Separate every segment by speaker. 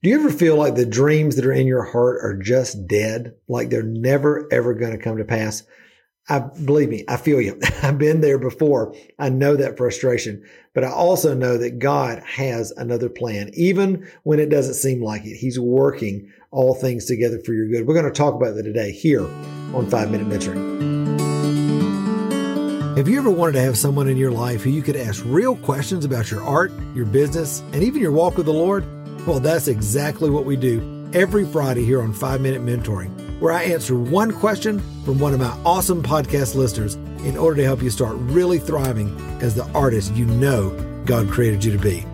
Speaker 1: Do you ever feel like the dreams that are in your heart are just dead? Like they're never, ever going to come to pass? I believe me, I feel you. I've been there before. I know that frustration, but I also know that God has another plan. Even when it doesn't seem like it, He's working all things together for your good. We're going to talk about that today here on Five Minute Mentoring. Have you ever wanted to have someone in your life who you could ask real questions about your art, your business, and even your walk with the Lord? Well, that's exactly what we do every Friday here on 5 Minute Mentoring, where I answer one question from one of my awesome podcast listeners in order to help you start really thriving as the artist you know God created you to be.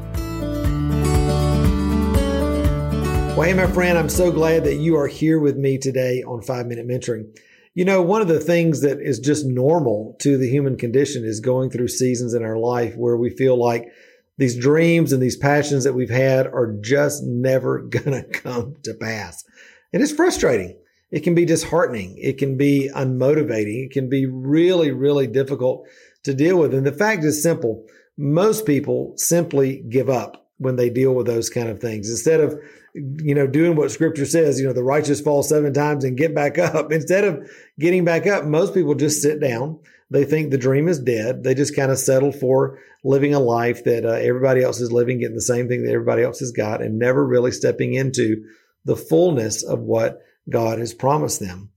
Speaker 1: Well, hey, my friend, I'm so glad that you are here with me today on 5 Minute Mentoring. You know, one of the things that is just normal to the human condition is going through seasons in our life where we feel like these dreams and these passions that we've had are just never going to come to pass. And it's frustrating. It can be disheartening. It can be unmotivating. It can be really, really difficult to deal with. And the fact is simple. Most people simply give up when they deal with those kind of things. Instead of, you know, doing what scripture says, you know, the righteous fall seven times and get back up. Instead of getting back up, most people just sit down they think the dream is dead. They just kind of settle for living a life that uh, everybody else is living, getting the same thing that everybody else has got, and never really stepping into the fullness of what God has promised them.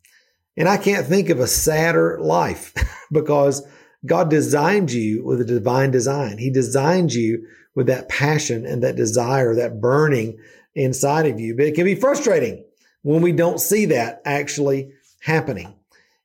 Speaker 1: And I can't think of a sadder life because God designed you with a divine design. He designed you with that passion and that desire, that burning inside of you. But it can be frustrating when we don't see that actually happening.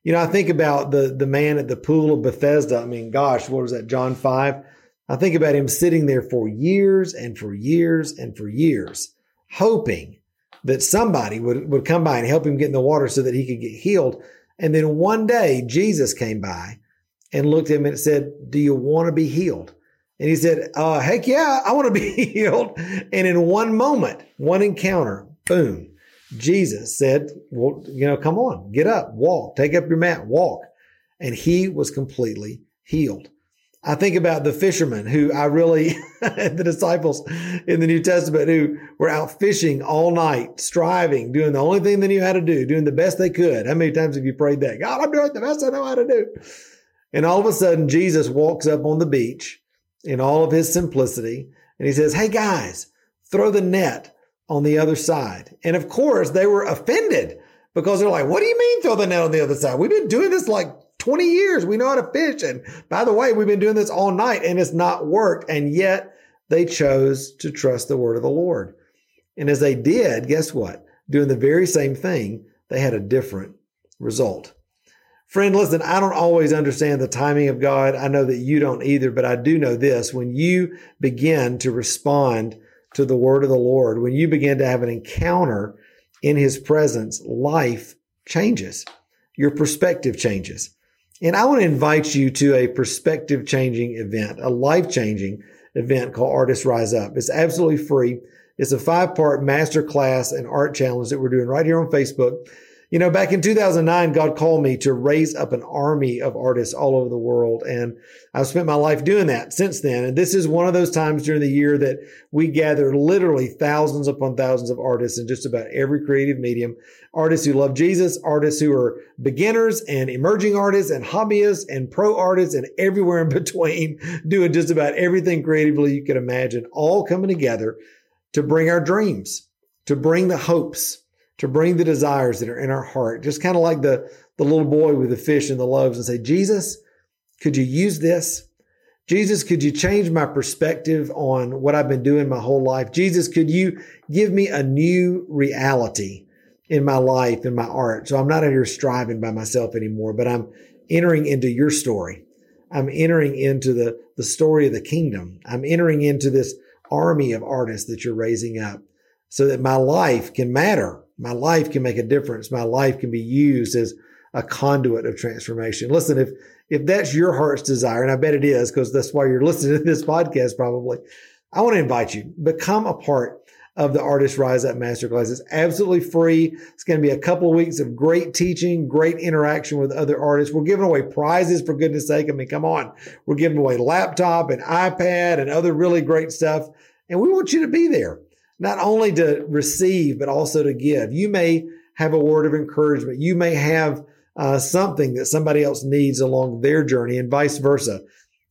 Speaker 1: You know, I think about the the man at the pool of Bethesda. I mean, gosh, what was that? John five. I think about him sitting there for years and for years and for years, hoping that somebody would, would come by and help him get in the water so that he could get healed. And then one day Jesus came by and looked at him and said, Do you want to be healed? And he said, uh, heck yeah, I want to be healed. And in one moment, one encounter, boom, Jesus said, well, you know, come on, get up, walk, take up your mat, walk. And he was completely healed. I think about the fishermen who I really, the disciples in the New Testament who were out fishing all night, striving, doing the only thing they knew how to do, doing the best they could. How many times have you prayed that? God, I'm doing the best I know how to do. And all of a sudden, Jesus walks up on the beach in all of his simplicity and he says, Hey guys, throw the net on the other side. And of course, they were offended because they're like, what do you mean throw the net on the other side? We've been doing this like 20 years. We know how to fish. And by the way, we've been doing this all night and it's not worked. And yet they chose to trust the word of the Lord. And as they did, guess what? Doing the very same thing, they had a different result. Friend, listen, I don't always understand the timing of God. I know that you don't either, but I do know this. When you begin to respond to the word of the Lord, when you begin to have an encounter in his presence, life changes. Your perspective changes. And I want to invite you to a perspective changing event, a life changing event called Artists Rise Up. It's absolutely free. It's a five part master class and art challenge that we're doing right here on Facebook. You know, back in 2009, God called me to raise up an army of artists all over the world. And I've spent my life doing that since then. And this is one of those times during the year that we gather literally thousands upon thousands of artists in just about every creative medium. Artists who love Jesus, artists who are beginners and emerging artists and hobbyists and pro artists and everywhere in between doing just about everything creatively you can imagine, all coming together to bring our dreams, to bring the hopes, to bring the desires that are in our heart, just kind of like the, the little boy with the fish and the loaves and say, Jesus, could you use this? Jesus, could you change my perspective on what I've been doing my whole life? Jesus, could you give me a new reality in my life, in my art? So I'm not out here striving by myself anymore, but I'm entering into your story. I'm entering into the, the story of the kingdom. I'm entering into this army of artists that you're raising up so that my life can matter my life can make a difference. My life can be used as a conduit of transformation. Listen, if if that's your heart's desire, and I bet it is, because that's why you're listening to this podcast probably, I want to invite you, become a part of the Artist Rise Up Masterclass. It's absolutely free. It's going to be a couple of weeks of great teaching, great interaction with other artists. We're giving away prizes for goodness sake. I mean, come on. We're giving away laptop and iPad and other really great stuff. And we want you to be there. Not only to receive, but also to give. You may have a word of encouragement. You may have uh, something that somebody else needs along their journey and vice versa.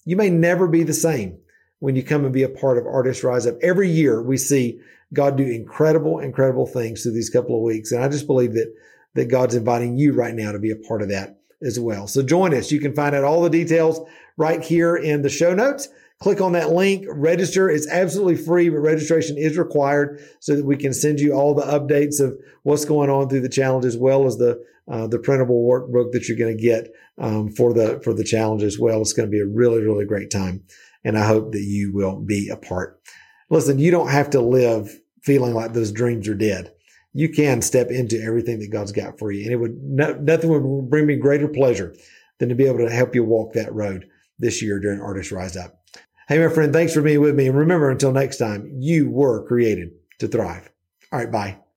Speaker 1: You may never be the same when you come and be a part of Artists Rise Up. Every year we see God do incredible, incredible things through these couple of weeks. And I just believe that, that God's inviting you right now to be a part of that as well. So join us. You can find out all the details right here in the show notes. Click on that link, register. It's absolutely free, but registration is required so that we can send you all the updates of what's going on through the challenge as well as the uh, the printable workbook that you're going to get um, for the for the challenge as well. It's going to be a really really great time, and I hope that you will be a part. Listen, you don't have to live feeling like those dreams are dead. You can step into everything that God's got for you, and it would no, nothing would bring me greater pleasure than to be able to help you walk that road this year during Artist Rise Up. Hey, my friend, thanks for being with me, and remember, until next time, you were created to thrive. All right, bye.